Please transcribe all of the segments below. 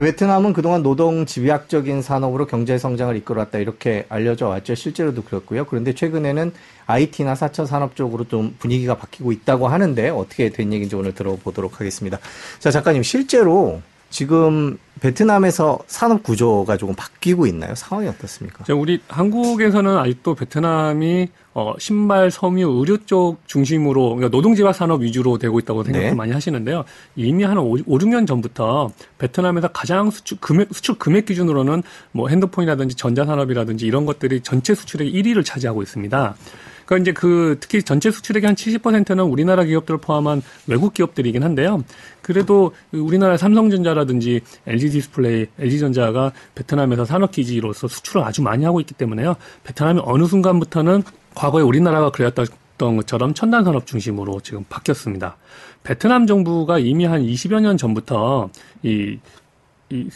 베트남은 그동안 노동 집약적인 산업으로 경제 성장을 이끌어왔다 이렇게 알려져 왔죠. 실제로도 그렇고요. 그런데 최근에는 IT나 4차 산업 쪽으로 좀 분위기가 바뀌고 있다고 하는데 어떻게 된 얘기인지 오늘 들어보도록 하겠습니다. 자, 작가님 실제로 지금 베트남에서 산업 구조가 조금 바뀌고 있나요? 상황이 어떻습니까? 우리 한국에서는 아직도 베트남이 어, 신발, 섬유, 의료 쪽 중심으로 그러니까 노동지각 산업 위주로 되고 있다고 생각을 네. 많이 하시는데요. 이미 한 5, 5, 6년 전부터 베트남에서 가장 수출 금액 수출 금액 기준으로는 뭐 핸드폰이라든지 전자 산업이라든지 이런 것들이 전체 수출의 1위를 차지하고 있습니다. 그러니까 이제 그 특히 전체 수출액의 한 70%는 우리나라 기업들을 포함한 외국 기업들이긴 한데요. 그래도 우리나라 삼성전자라든지 LG 디스플레이, LG전자가 베트남에서 산업 기지로서 수출을 아주 많이 하고 있기 때문에요. 베트남이 어느 순간부터는 과거에 우리나라가 그랬던 것처럼 첨단 산업 중심으로 지금 바뀌었습니다. 베트남 정부가 이미 한 20여 년 전부터 이, 이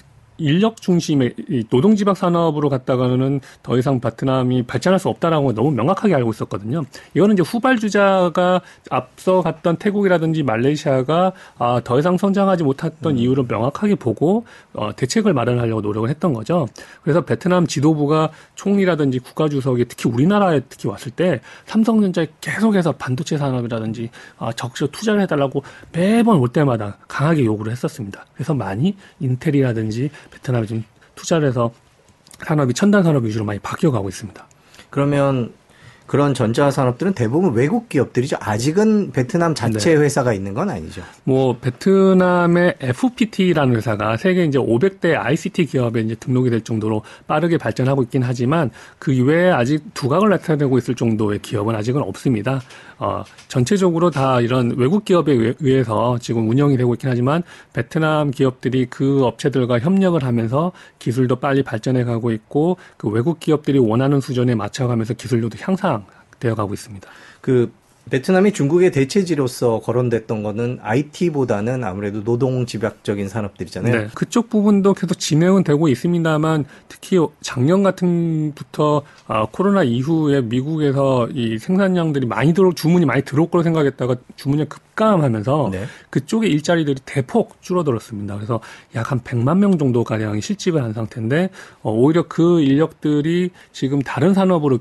인력 중심의 노동지방 산업으로 갔다가는 더 이상 베트남이 발전할 수 없다라고 너무 명확하게 알고 있었거든요. 이거는 이제 후발주자가 앞서 갔던 태국이라든지 말레이시아가 아, 더 이상 성장하지 못했던 음. 이유를 명확하게 보고 어, 대책을 마련하려고 노력을 했던 거죠. 그래서 베트남 지도부가 총리라든지 국가주석이 특히 우리나라에 특히 왔을 때 삼성전자에 계속해서 반도체 산업이라든지 아, 적극 투자를 해달라고 매번 올 때마다 강하게 요구를 했었습니다. 그래서 많이 인텔이라든지 베트남이 좀 투자를 해서 산업이 첨단 산업 위주로 많이 바뀌어가고 있습니다. 그러면 그런 전자 산업들은 대부분 외국 기업들이죠. 아직은 베트남 자체 네. 회사가 있는 건 아니죠. 뭐 베트남의 FPT라는 회사가 세계 이제 500대 ICT 기업에 이제 등록이 될 정도로 빠르게 발전하고 있긴 하지만 그 이외에 아직 두각을 나타내고 있을 정도의 기업은 아직은 없습니다. 어, 전체적으로 다 이런 외국 기업에 의해서 지금 운영이 되고 있긴 하지만 베트남 기업들이 그 업체들과 협력을 하면서 기술도 빨리 발전해 가고 있고 그 외국 기업들이 원하는 수준에 맞춰가면서 기술력도 향상되어 가고 있습니다. 그 베트남이 중국의 대체지로서 거론됐던 거는 IT보다는 아무래도 노동 집약적인 산업들이잖아요. 네. 그쪽 부분도 계속 진행은 되고 있습니다만 특히 작년 같은부터 아, 코로나 이후에 미국에서 이 생산량들이 많이 들어 주문이 많이 들어올 거로 생각했다가 주문이 급 감하면서 네. 그쪽의 일자리들이 대폭 줄어들었습니다. 그래서 약 한 100만 명 정도 가량이 실직을 한 상태인데 어, 오히려 그 인력들이 지금 다른 산업으로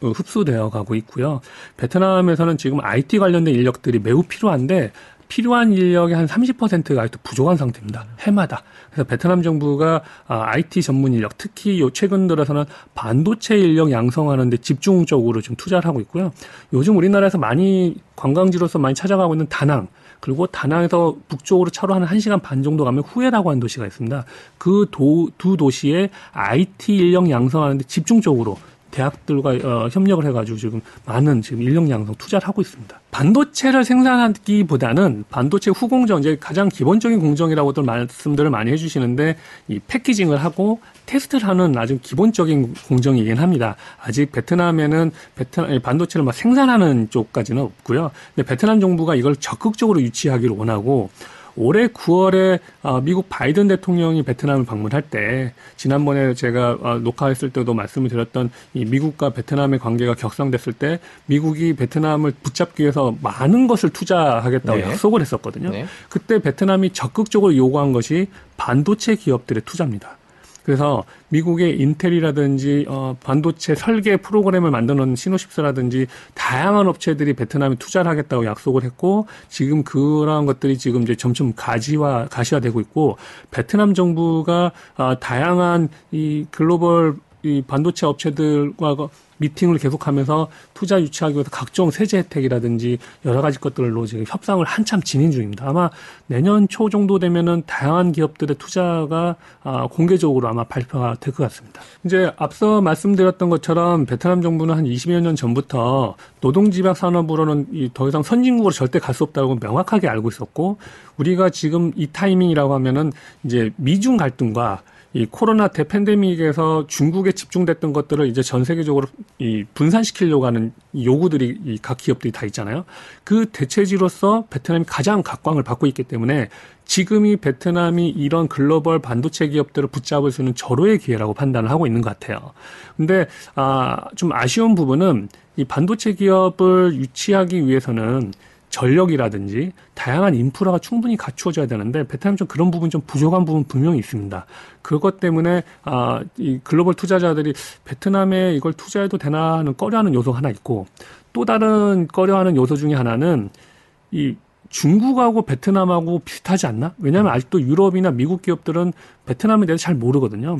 흡수되어 가고 있고요. 베트남에서는 지금 IT 관련된 인력들이 매우 필요한데 필요한 인력의 한 30%가 아직도 부족한 상태입니다. 해마다. 그래서 베트남 정부가 IT 아, 전문 인력, 특히 요 최근 들어서는 반도체 인력 양성하는데 집중적으로 좀 투자를 하고 있고요. 요즘 우리나라에서 많이 관광지로서 많이 찾아가고 있는 다낭, 그리고 다낭에서 북쪽으로 차로 한 1시간 반 정도 가면 후에라고 하는 도시가 있습니다. 그두 도시에 IT 인력 양성하는데 집중적으로 대학들과 어, 협력을 해가지고 지금 많은 지금 인력 양성 투자를 하고 있습니다. 반도체를 생산하기보다는 반도체 후공정 이제 가장 기본적인 공정이라고들 말씀들을 많이 해주시는데 이 패키징을 하고 테스트를 하는 아주 기본적인 공정이긴 합니다. 아직 베트남에는 베트남 반도체를 막 생산하는 쪽까지는 없고요. 근데 베트남 정부가 이걸 적극적으로 유치하기를 원하고 올해 9월에 어, 미국 바이든 대통령이 베트남을 방문할 때 지난번에 제가 어, 녹화했을 때도 말씀을 드렸던 이 미국과 베트남의 관계가 격상됐을 때 미국이 베트남을 붙잡기 위해서 많은 것을 투자하겠다고 네. 약속을 했었거든요. 네. 그때 베트남이 적극적으로 요구한 것이 반도체 기업들의 투자입니다. 그래서 미국의 인텔이라든지 어, 반도체 설계 프로그램을 만드는 시노십스라든지 다양한 업체들이 베트남에 투자를 하겠다고 약속을 했고 지금 그러한 것들이 지금 이제 점점 가지화 가시화되고 있고 베트남 정부가 어, 다양한 이 글로벌 이 반도체 업체들과 미팅을 계속하면서 투자 유치하기 위해서 각종 세제 혜택이라든지 여러 가지 것들로 지금 협상을 한참 진행 중입니다. 아마 내년 초 정도 되면은 다양한 기업들의 투자가 아, 공개적으로 아마 발표가 될 것 같습니다. 이제 앞서 말씀드렸던 것처럼 베트남 정부는 한 20여 년 전부터 노동집약 산업으로는 더 이상 선진국으로 절대 갈 수 없다고 명확하게 알고 있었고 우리가 지금 이 타이밍이라고 하면은 이제 미중 갈등과 이 코로나 대팬데믹에서 중국에 집중됐던 것들을 이제 전 세계적으로 이 분산시키려고 하는 요구들이 이 각 기업들이 다 있잖아요. 그 대체지로서 베트남이 가장 각광을 받고 있기 때문에 지금이 베트남이 이런 글로벌 반도체 기업들을 붙잡을 수 있는 절호의 기회라고 판단을 하고 있는 것 같아요. 근데 아, 좀 아쉬운 부분은 이 반도체 기업을 유치하기 위해서는 전력이라든지 다양한 인프라가 충분히 갖추어져야 되는데 베트남 좀 그런 부분 좀 부족한 부분 분명히 있습니다. 그것 때문에 아, 이 글로벌 투자자들이 베트남에 이걸 투자해도 되나 하는 꺼려하는 요소 하나 있고 또 다른 꺼려하는 요소 중에 하나는 이 중국하고 베트남하고 비슷하지 않나? 왜냐하면 아직도 유럽이나 미국 기업들은 베트남에 대해서 잘 모르거든요.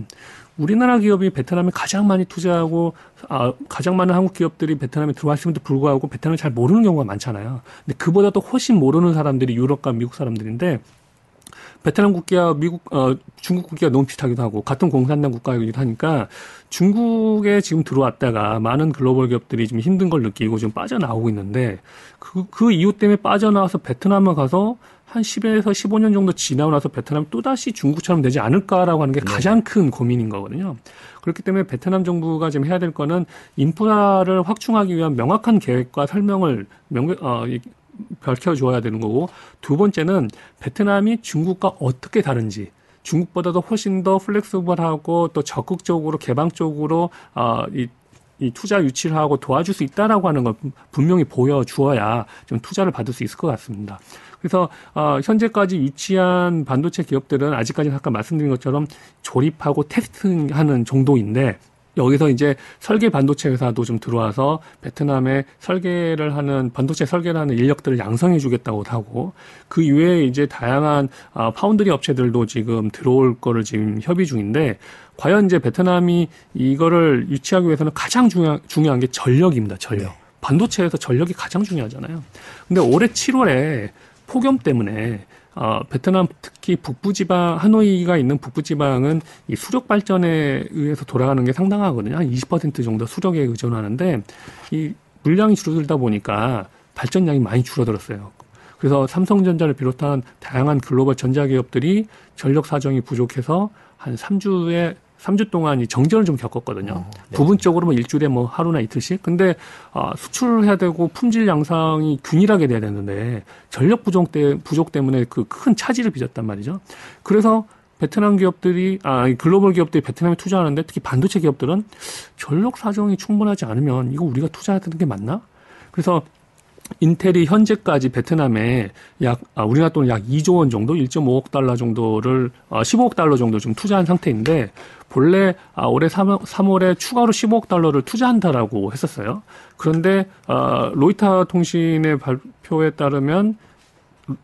우리나라 기업이 베트남에 가장 많이 투자하고 아, 가장 많은 한국 기업들이 베트남에 들어왔음에도 불구하고 베트남을 잘 모르는 경우가 많잖아요. 근데 그보다 도 훨씬 모르는 사람들이 유럽과 미국 사람들인데 베트남 국기와 미국 어 중국 국기가 너무 비슷하기도 하고 같은 공산당 국가이기도 하니까 중국에 지금 들어왔다가 많은 글로벌 기업들이 좀 힘든 걸 느끼고 좀 빠져나오고 있는데 그, 그 이유 때문에 빠져나와서 베트남을 가서 한 10에서 15년 정도 지나고 나서 베트남이 또다시 중국처럼 되지 않을까라고 하는 게 네. 가장 큰 고민인 거거든요. 그렇기 때문에 베트남 정부가 지금 해야 될 거는 인프라를 확충하기 위한 명확한 계획과 설명을 명, 어, 밝혀줘야 되는 거고 두 번째는 베트남이 중국과 어떻게 다른지 중국보다도 훨씬 더 플렉스블하고 또 적극적으로 개방적으로 어, 이, 이 투자 유치를 하고 도와줄 수 있다라고 하는 걸 분명히 보여주어야 좀 투자를 받을 수 있을 것 같습니다. 그래서 어, 현재까지 위치한 반도체 기업들은 아직까지 아까 말씀드린 것처럼 조립하고 테스팅하는 정도인데 여기서 이제 설계 반도체 회사도 좀 들어와서 베트남에 설계를 하는 반도체 설계를 하는 인력들을 양성해 주겠다고 하고 그 이외에 이제 다양한 아, 파운드리 업체들도 지금 들어올 거를 지금 협의 중인데 과연 이제 베트남이 이거를 유치하기 위해서는 가장 중요한 중요한 게 전력입니다. 전력. 네. 반도체에서 전력이 가장 중요하잖아요. 근데 올해 7월에 폭염 때문에 어, 베트남 특히 북부 지방 하노이가 있는 북부 지방은 이 수력 발전에 의해서 돌아가는 게 상당하거든요. 한 20% 정도 수력에 의존하는데 이 물량이 줄어들다 보니까 발전량이 많이 줄어들었어요. 그래서 삼성전자를 비롯한 다양한 글로벌 전자기업들이 전력 사정이 부족해서 한 3주에 3주 동안 이 정전을 좀 겪었거든요. 어, 네. 부분적으로 뭐 일주일에 뭐 하루나 이틀씩. 근데 아, 수출을 해야 되고 품질 양상이 균일하게 돼야 되는데 전력 부족 때 부족 때문에 그 큰 차질을 빚었단 말이죠. 그래서 베트남 기업들이 아 글로벌 기업들이 베트남에 투자하는데 특히 반도체 기업들은 전력 사정이 충분하지 않으면 이거 우리가 투자해야 되는 게 맞나? 그래서 인텔이 현재까지 베트남에 약 아, 우리나라 돈은 약 2조 원 정도, 1.5억 달러 정도를 아, 15억 달러 정도 좀 투자한 상태인데 본래 아, 올해 3, 3월에 추가로 15억 달러를 투자한다라고 했었어요. 그런데 아, 로이터 통신의 발표에 따르면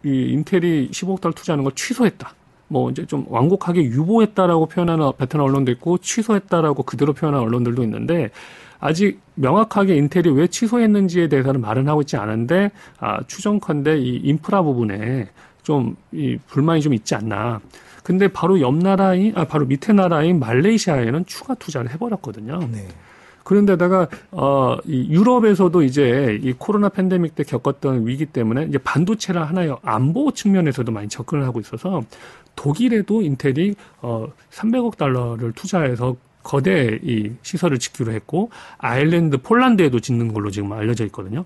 이 인텔이 15억 달러 투자하는 걸 취소했다. 뭐 이제 좀 완곡하게 유보했다라고 표현하는 베트남 언론도 있고 취소했다라고 그대로 표현하는 언론들도 있는데 아직 명확하게 인텔이 왜 취소했는지에 대해서는 말은 하고 있지 않은데 아, 추정컨대 이 인프라 부분에 좀 이 불만이 좀 있지 않나. 근데 바로 옆 나라인 아 바로 밑에 나라인 말레이시아에는 추가 투자를 해버렸거든요. 네. 그런데다가 어 이 유럽에서도 이제 이 코로나 팬데믹 때 겪었던 위기 때문에 이제 반도체를 하나의 안보 측면에서도 많이 접근을 하고 있어서 독일에도 인텔이 어 300억 달러를 투자해서 거대 이 시설을 짓기로 했고 아일랜드 폴란드에도 짓는 걸로 지금 알려져 있거든요.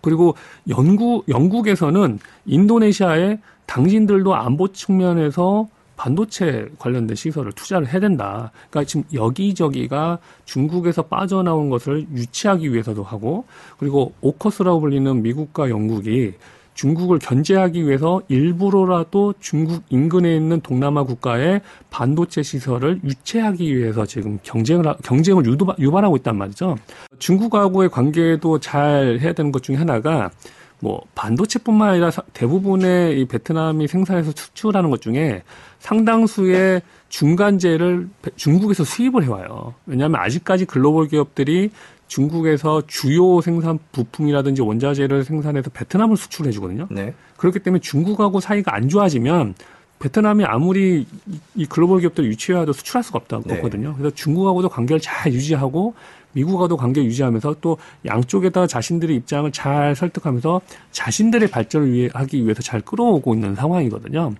그리고 영국 영국에서는 인도네시아에 당신들도 안보 측면에서 반도체 관련된 시설을 투자를 해야 된다. 그러니까 지금 여기저기가 중국에서 빠져나온 것을 유치하기 위해서도 하고 그리고 오커스라고 불리는 미국과 영국이 중국을 견제하기 위해서 일부러라도 중국 인근에 있는 동남아 국가의 반도체 시설을 유치하기 위해서 지금 경쟁을 경쟁을 유발하고 있단 말이죠. 중국하고의 관계도 잘 해야 되는 것 중에 하나가 뭐 반도체뿐만 아니라 대부분의 이 베트남이 생산해서 수출하는 것 중에 상당수의 중간재를 중국에서 수입을 해와요. 왜냐하면 아직까지 글로벌 기업들이 중국에서 주요 생산 부품이라든지 원자재를 생산해서 베트남을 수출해 주거든요. 네. 그렇기 때문에 중국하고 사이가 안 좋아지면 베트남이 아무리 이 글로벌 기업들 유치해도 수출할 수가 없다고 네. 거든요 그래서 중국하고도 관계를 잘 유지하고 미국하고도 관계 유지하면서 또 양쪽에다 자신들의 입장을 잘 설득하면서 자신들의 발전을 위해 하기 위해서 잘 끌어오고 있는 상황이거든요.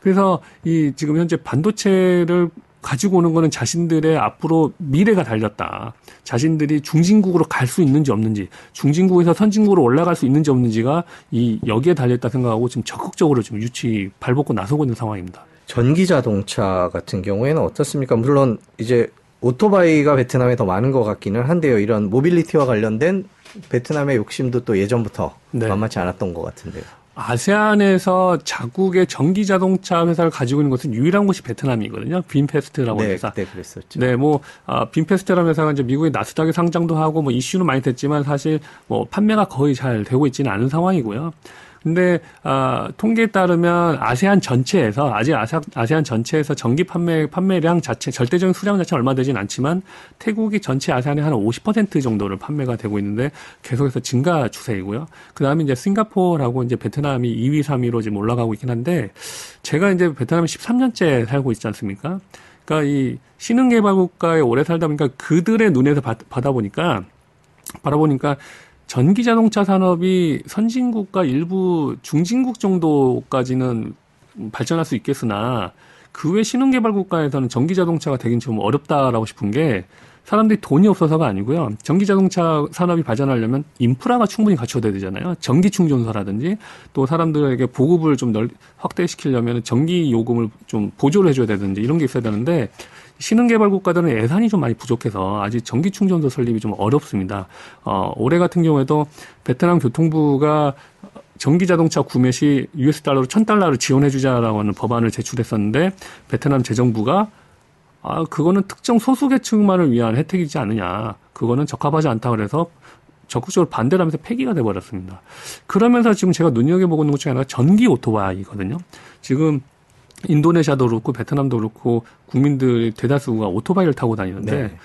그래서 이 지금 현재 반도체를 가지고 오는 거는 자신들의 앞으로 미래가 달렸다. 자신들이 중진국으로 갈 수 있는지 없는지, 중진국에서 선진국으로 올라갈 수 있는지 없는지가 이 여기에 달렸다 생각하고 지금 적극적으로 지금 유치 발벗고 나서고 있는 상황입니다. 전기 자동차 같은 경우에는 어떻습니까? 물론 이제 오토바이가 베트남에 더 많은 것 같기는 한데요. 이런 모빌리티와 관련된 베트남의 욕심도 또 예전부터 네. 만만치 않았던 것 같은데요. 아세안에서 자국의 전기 자동차 회사를 가지고 있는 것은 유일한 곳이 베트남이거든요. VinFast라고 하는 네, 회사. 그때 그랬었죠. 네, 뭐 아, VinFast라는 회사가 이제 미국의 나스닥에 상장도 하고 뭐 이슈는 많이 됐지만 사실 뭐 판매가 거의 잘 되고 있지는 않은 상황이고요. 근데 아, 통계에 따르면 아세안 전체에서 아직 아세, 아세안 전체에서 전기 판매 판매량 자체 절대적인 수량 자체는 얼마 되진 않지만 태국이 전체 아세안의 한 50% 정도를 판매가 되고 있는데 계속해서 증가 추세이고요. 그다음에 이제 싱가포르하고 이제 베트남이 2위, 3위로 지금 올라가고 있긴 한데 제가 이제 베트남에 13년째 살고 있지 않습니까? 그러니까 이 신흥개발 국가에 오래 살다 보니까 그들의 눈에서 바, 받아 보니까 바라보니까 전기 자동차 산업이 선진국과 일부 중진국 정도까지는 발전할 수 있겠으나 그 외 신흥개발 국가에서는 전기 자동차가 되긴 좀 어렵다라고 싶은 게 사람들이 돈이 없어서가 아니고요. 전기 자동차 산업이 발전하려면 인프라가 충분히 갖춰져야 되잖아요. 전기 충전소라든지 또 사람들에게 보급을 좀 넓, 확대시키려면 전기 요금을 좀 보조를 해줘야 되든지 이런 게 있어야 되는데 신흥개발 국가들은 예산이 좀 많이 부족해서 아직 전기 충전소 설립이 좀 어렵습니다. 어, 올해 같은 경우에도 베트남 교통부가 전기 자동차 구매 시 US 달러로 1000달러를 지원해 주자라고 하는 법안을 제출했었는데 베트남 재정부가 아, 그거는 특정 소수 계층만을 위한 혜택이지 않느냐. 그거는 적합하지 않다 그래서 적극적으로 반대를 하면서 폐기가 돼 버렸습니다. 그러면서 지금 제가 눈여겨보고 있는 것 중에 하나가 전기 오토바이거든요. 지금 인도네시아도 그렇고 베트남도 그렇고 국민들 대다수가 오토바이를 타고 다니는데 네.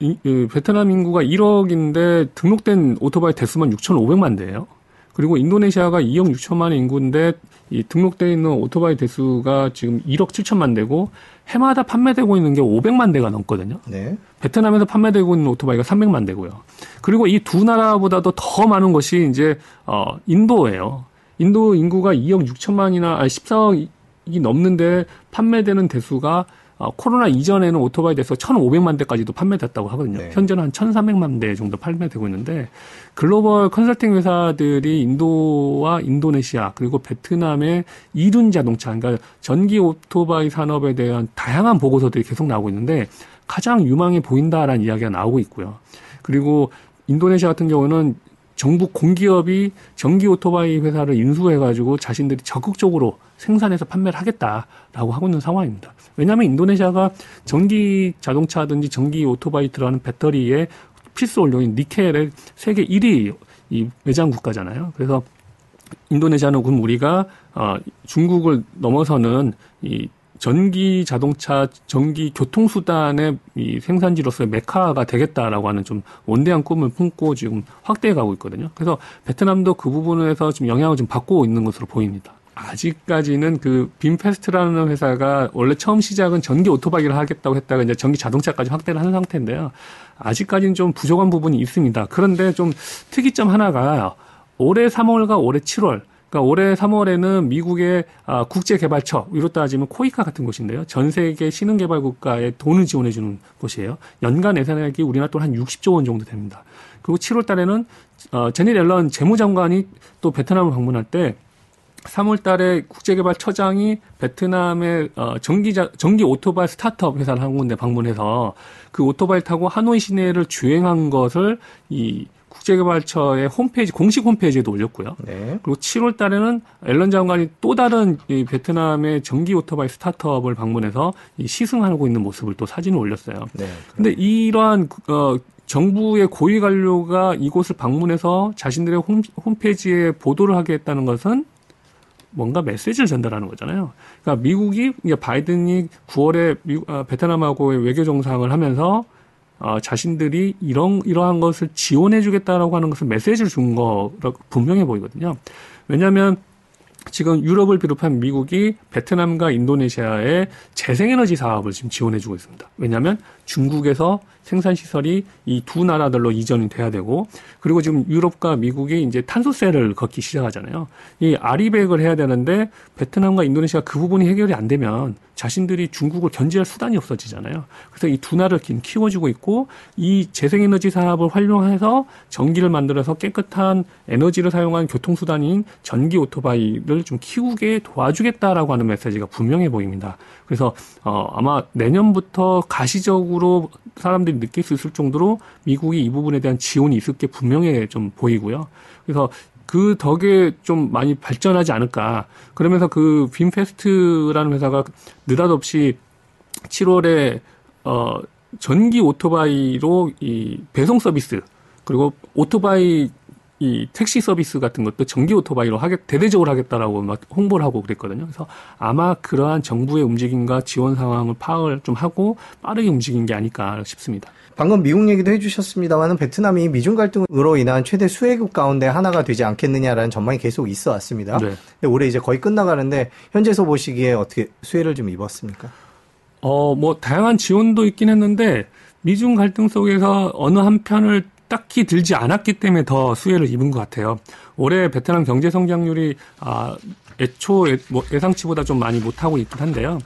이, 이 베트남 인구가 1억인데 등록된 오토바이 대수만 6,500만 대예요. 그리고 인도네시아가 2억 6천만의 인구인데 이 등록돼 있는 오토바이 대수가 지금 1억 7천만 대고 해마다 판매되고 있는 게 500만 대가 넘거든요. 네. 베트남에서 판매되고 있는 오토바이가 300만 대고요. 그리고 이 두 나라보다도 더 많은 것이 이제 어 인도예요. 인도 인구가 2억 6천만이나 아니 14억 이 넘는데 판매되는 대수가 어, 코로나 이전에는 오토바이 대수가 1,500만 대까지도 판매됐다고 하거든요. 네. 현재는 한 1,300만 대 정도 판매되고 있는데 글로벌 컨설팅 회사들이 인도와 인도네시아 그리고 베트남의 이륜 자동차 그러니까 전기 오토바이 산업에 대한 다양한 보고서들이 계속 나오고 있는데 가장 유망해 보인다라는 이야기가 나오고 있고요. 그리고 인도네시아 같은 경우는 정부 공기업이 전기 오토바이 회사를 인수해가지고 자신들이 적극적으로 생산해서 판매를 하겠다라고 하고 있는 상황입니다. 왜냐하면 인도네시아가 전기 자동차든지 전기 오토바이 들어가는 배터리의 필수 원료인 니켈의 세계 1위 이 매장 국가잖아요. 그래서 인도네시아는 그럼 우리가 어, 중국을 넘어서는 이 전기 자동차, 전기 교통수단의 이 생산지로서의 메카가 되겠다라고 하는 좀 원대한 꿈을 품고 지금 확대해 가고 있거든요. 그래서 베트남도 그 부분에서 좀 영향을 좀 받고 있는 것으로 보입니다. 아직까지는 그 빔페스트라는 회사가 원래 처음 시작은 전기 오토바이를 하겠다고 했다가 이제 전기 자동차까지 확대를 하는 상태인데요. 아직까지는 좀 부족한 부분이 있습니다. 그런데 좀 특이점 하나가 올해 3월과 올해 7월 그러니까 올해 3월에는 미국의 아, 국제개발처, 위로 따지면 코이카 같은 곳인데요. 전 세계 신흥개발 국가에 돈을 지원해 주는 곳이에요. 연간 예산액이 우리나라 돈 한 60조 원 정도 됩니다. 그리고 7월 달에는 어, 제니 앨런 재무장관이 또 베트남을 방문할 때 3월 달에 국제개발처장이 베트남의 어, 전기자, 전기 오토바이 스타트업 회사를 한 군데 방문해서 그 오토바이 타고 하노이 시내를 주행한 것을 이 국제개발처의 홈페이지, 공식 홈페이지에도 올렸고요. 네. 그리고 7월 달에는 앨런 장관이 또 다른 이 베트남의 전기 오토바이 스타트업을 방문해서 이 시승하고 있는 모습을 또 사진을 올렸어요. 네. 근데 이러한 어 정부의 고위 관료가 이곳을 방문해서 자신들의 홈, 홈페이지에 보도를 하게 했다는 것은 뭔가 메시지를 전달하는 거잖아요. 그러니까 미국이 이제 바이든이 9월에 미, 어, 베트남하고의 외교 정상을 하면서 어, 자신들이 이런 이러한 것을 지원해주겠다라고 하는 것을 메시지를 준 거라고 분명해 보이거든요. 왜냐하면 지금 유럽을 비롯한 미국이 베트남과 인도네시아의 재생에너지 사업을 지금 지원해주고 있습니다. 왜냐하면 중국에서 생산 시설이 이 두 나라들로 이전이 돼야 되고 그리고 지금 유럽과 미국이 이제 탄소세를 걷기 시작하잖아요. 이 아리백을 해야 되는데 베트남과 인도네시아 그 부분이 해결이 안 되면 자신들이 중국을 견제할 수단이 없어지잖아요. 그래서 이 두 나라를 키워주고 있고 이 재생에너지 사업을 활용해서 전기를 만들어서 깨끗한 에너지를 사용한 교통수단인 전기 오토바이를 좀 키우게 도와주겠다라고 하는 메시지가 분명해 보입니다. 그래서 어 아마 내년부터 가시적으로 사람들이 사람들이 느낄 수 있을 정도로 미국이 이 부분에 대한 지원이 있을 게 분명해 좀 보이고요. 그래서 그 덕에 좀 많이 발전하지 않을까. 그러면서 그 VinFast라는 회사가 느닷없이 7월에 어 전기 오토바이로 이 배송 서비스 그리고 오토바이 이 택시 서비스 같은 것도 전기 오토바이로 하겠 대대적으로 하겠다라고 막 홍보를 하고 그랬거든요. 그래서 아마 그러한 정부의 움직임과 지원 상황을 파악을 좀 하고 빠르게 움직인 게 아닐까 싶습니다. 방금 미국 얘기도 해주셨습니다만은 베트남이 미중 갈등으로 인한 최대 수혜국 가운데 하나가 되지 않겠느냐라는 전망이 계속 있어 왔습니다. 네. 근데 올해 이제 거의 끝나가는데 현재서 보시기에 어떻게 수혜를 좀 입었습니까? 어, 뭐 다양한 지원도 있긴 했는데 미중 갈등 속에서 어느 한 편을 딱히 들지 않았기 때문에 더 수혜를 입은 것 같아요. 올해 베트남 경제 성장률이 아, 애초 예, 뭐 예상치보다 좀 많이 못하고 있긴 한데요.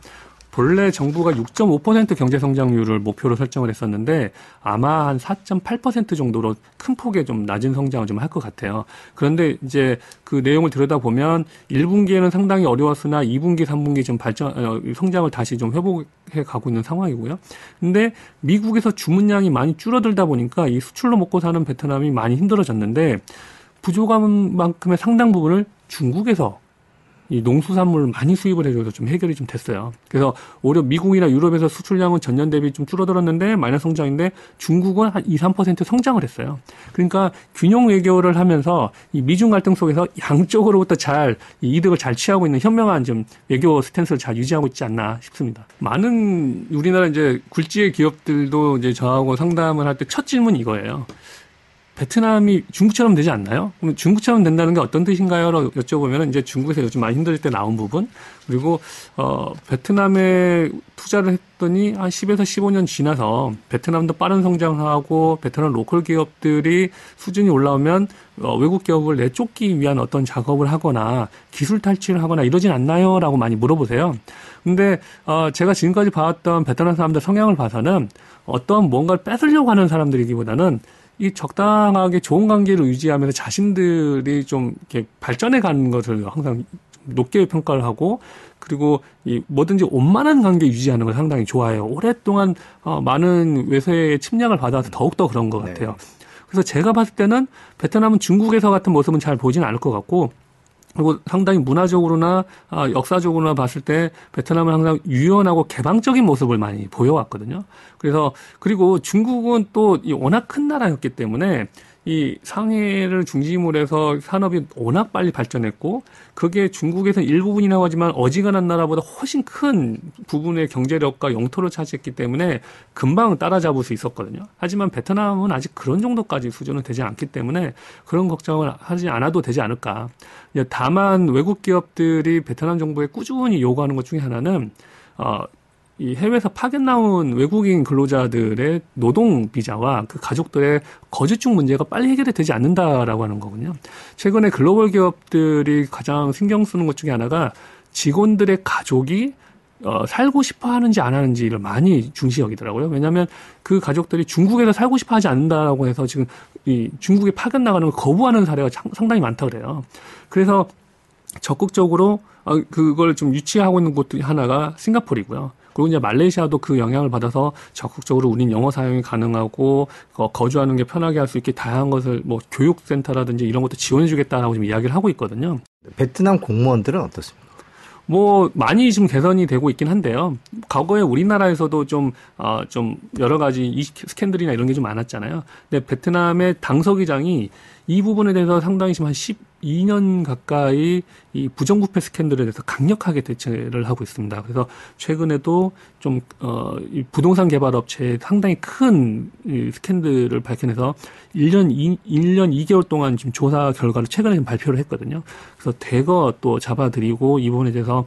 본래 정부가 6.5% 경제 성장률을 목표로 설정을 했었는데 아마 한 4.8% 정도로 큰 폭의 좀 낮은 성장을 좀 할 것 같아요. 그런데 이제 그 내용을 들여다보면 1분기에는 상당히 어려웠으나 2분기, 3분기 좀 발전 어, 성장을 다시 좀 회복해 가고 있는 상황이고요. 근데 미국에서 주문량이 많이 줄어들다 보니까 이 수출로 먹고 사는 베트남이 많이 힘들어졌는데 부족함만큼의 상당 부분을 중국에서 이 농수산물 많이 수입을 해줘서 좀 해결이 좀 됐어요. 그래서 오히려 미국이나 유럽에서 수출량은 전년 대비 좀 줄어들었는데 마이너스 성장인데 중국은 한 2, 3% 성장을 했어요. 그러니까 균형 외교를 하면서 이 미중 갈등 속에서 양쪽으로부터 잘 이득을 잘 취하고 있는 현명한 좀 외교 스탠스를 잘 유지하고 있지 않나 싶습니다. 많은 우리나라 이제 굴지의 기업들도 이제 저하고 상담을 할 때 첫 질문이 이거예요. 베트남이 중국처럼 되지 않나요? 그럼 중국처럼 된다는 게 어떤 뜻인가요?로 여쭤보면 이제 중국에서 요즘 많이 힘들 때 나온 부분 그리고 어 베트남에 투자를 했더니 한 10에서 15년 지나서 베트남도 빠른 성장하고 베트남 로컬 기업들이 수준이 올라오면 어 외국 기업을 내쫓기 위한 어떤 작업을 하거나 기술 탈취를 하거나 이러진 않나요?라고 많이 물어보세요. 근데 어 제가 지금까지 봐왔던 베트남 사람들 성향을 봐서는 어떤 뭔가를 뺏으려고 하는 사람들이기보다는 이 적당하게 좋은 관계를 유지하면서 자신들이 좀 이렇게 발전해 가는 것을 항상 높게 평가를 하고 그리고 이 뭐든지 원만한 관계 유지하는 걸 상당히 좋아해요. 오랫동안 어, 많은 외세의 침략을 받아서 더욱더 그런 것 네. 같아요. 네. 그래서 제가 봤을 때는 베트남은 중국에서 같은 모습은 잘 보지는 않을 것 같고 그리고 상당히 문화적으로나 아, 역사적으로나 봤을 때 베트남은 항상 유연하고 개방적인 모습을 많이 보여왔거든요. 그래서 그리고 중국은 또 워낙 큰 나라였기 때문에 이 상해를 중심으로 해서 산업이 워낙 빨리 발전했고 그게 중국에서 일부분이라고 하지만 어지간한 나라보다 훨씬 큰 부분의 경제력과 영토를 차지했기 때문에 금방 따라잡을 수 있었거든요. 하지만 베트남은 아직 그런 정도까지 수준은 되지 않기 때문에 그런 걱정을 하지 않아도 되지 않을까. 다만 외국 기업들이 베트남 정부에 꾸준히 요구하는 것 중에 하나는 어, 이 해외에서 파견 나온 외국인 근로자들의 노동 비자와 그 가족들의 거주증 문제가 빨리 해결이 되지 않는다라고 하는 거군요. 최근에 글로벌 기업들이 가장 신경 쓰는 것 중에 하나가 직원들의 가족이 어, 살고 싶어 하는지 안 하는지를 많이 중시 여기더라고요. 왜냐하면 그 가족들이 중국에서 살고 싶어 하지 않는다라고 해서 지금 이 중국에 파견 나가는 걸 거부하는 사례가 상당히 많다 그래요. 그래서 적극적으로 어, 그걸 좀 유치하고 있는 곳 하나가 싱가포르이고요. 그리고 이제 말레이시아도 그 영향을 받아서 적극적으로 우린 영어 사용이 가능하고 어, 거주하는 게 편하게 할 수 있게 다양한 것을 뭐 교육센터라든지 이런 것도 지원해주겠다라고 지금 이야기를 하고 있거든요. 베트남 공무원들은 어떻습니까? 뭐 많이 지금 개선이 되고 있긴 한데요. 과거에 우리나라에서도 좀 어, 좀 여러 가지 이 스캔들이나 이런 게 좀 많았잖아요. 근데 베트남의 당서기장이 이 부분에 대해서 상당히 지금 한 12년 가까이 이 부정부패 스캔들에 대해서 강력하게 대처를 하고 있습니다. 그래서 최근에도 좀, 어, 이 부동산 개발 업체에 상당히 큰 이 스캔들을 밝혀내서 1년 2, 1년 2개월 동안 지금 조사 결과를 최근에 좀 발표를 했거든요. 그래서 대거 또 잡아들이고 이 부분에 대해서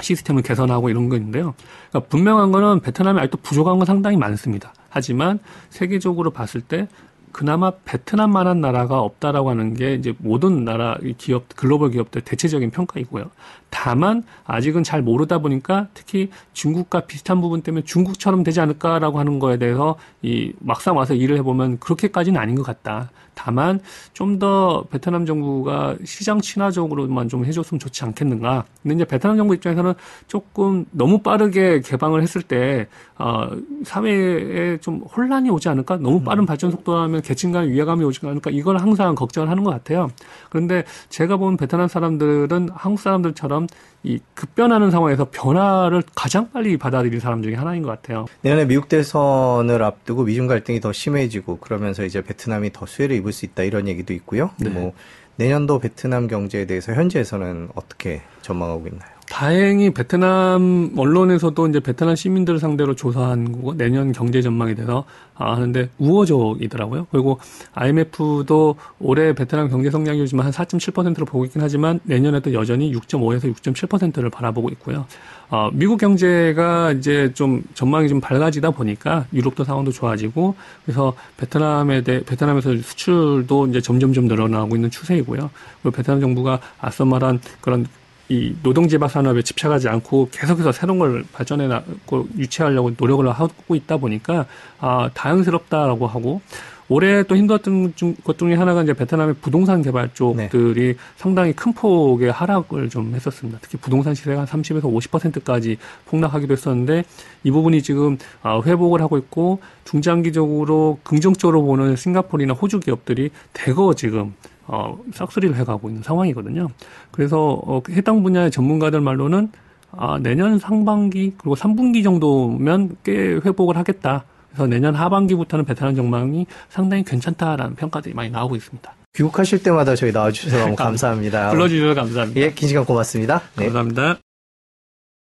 시스템을 개선하고 이런 거 있는데요. 그러니까 분명한 거는 베트남이 아직도 부족한 건 상당히 많습니다. 하지만 세계적으로 봤을 때 그나마 베트남만한 나라가 없다라고 하는 게 이제 모든 나라 기업 글로벌 기업들 대체적인 평가이고요. 다만 아직은 잘 모르다 보니까 특히 중국과 비슷한 부분 때문에 중국처럼 되지 않을까라고 하는 거에 대해서 이 막상 와서 일을 해보면 그렇게까지는 아닌 것 같다. 다만 좀 더 베트남 정부가 시장 친화적으로만 좀 해줬으면 좋지 않겠는가. 근데 이제 베트남 정부 입장에서는 조금 너무 빠르게 개방을 했을 때 어, 사회에 좀 혼란이 오지 않을까? 너무 빠른 발전 속도라면 계층간 위화감이 오지 않을까? 이걸 항상 걱정을 하는 것 같아요. 그런데 제가 본 베트남 사람들은 한국 사람들처럼 이 급변하는 상황에서 변화를 가장 빨리 받아들일 사람 중에 하나인 것 같아요. 내년에 미국 대선을 앞두고 미중 갈등이 더 심해지고 그러면서 이제 베트남이 더 수혜를 입을 수 있다 이런 얘기도 있고요. 네. 뭐 내년도 베트남 경제에 대해서 현지에서는 어떻게 전망하고 있나요? 다행히 베트남 언론에서도 이제 베트남 시민들을 상대로 조사한 거고 내년 경제 전망에 대해서 아, 하는데 우호적이더라고요. 그리고 IMF도 올해 베트남 경제 성장률 요즘 한 4.7%로 보고 있긴 하지만 내년에도 여전히 6.5에서 6.7%를 바라보고 있고요. 어, 미국 경제가 이제 좀 전망이 좀 밝아지다 보니까 유럽도 상황도 좋아지고 그래서 베트남에 대해 베트남에서 수출도 이제 점점점 늘어나고 있는 추세이고요. 그리고 베트남 정부가 앞서 말한 그런 이 노동지방 산업에 집착하지 않고 계속해서 새로운 걸 발전해 나고 유치하려고 노력을 하고 있다 보니까 아 다양스럽다라고 하고 올해 또 힘들었던 중- 것 중에 하나가 이제 베트남의 부동산 개발 쪽들이 상당히 큰 폭의 하락을 좀 했었습니다. 특히 부동산 시세가 한 30에서 50%까지 폭락하기도 했었는데 이 부분이 지금 아, 회복을 하고 있고 중장기적으로 긍정적으로 보는 싱가포르나 호주 기업들이 대거 지금 어, 싹쓸이를 해가고 있는 상황이거든요. 그래서 어, 그 해당 분야의 전문가들 말로는 아, 내년 상반기 그리고 3분기 정도면 꽤 회복을 하겠다. 그래서 내년 하반기부터는 베트남 전망이 상당히 괜찮다라는 평가들이 많이 나오고 있습니다. 귀국하실 때마다 저희 나와주셔서 너무 감사합니다. 불러주셔서 감사합니다. 예, 긴 시간 고맙습니다. 네. 감사합니다.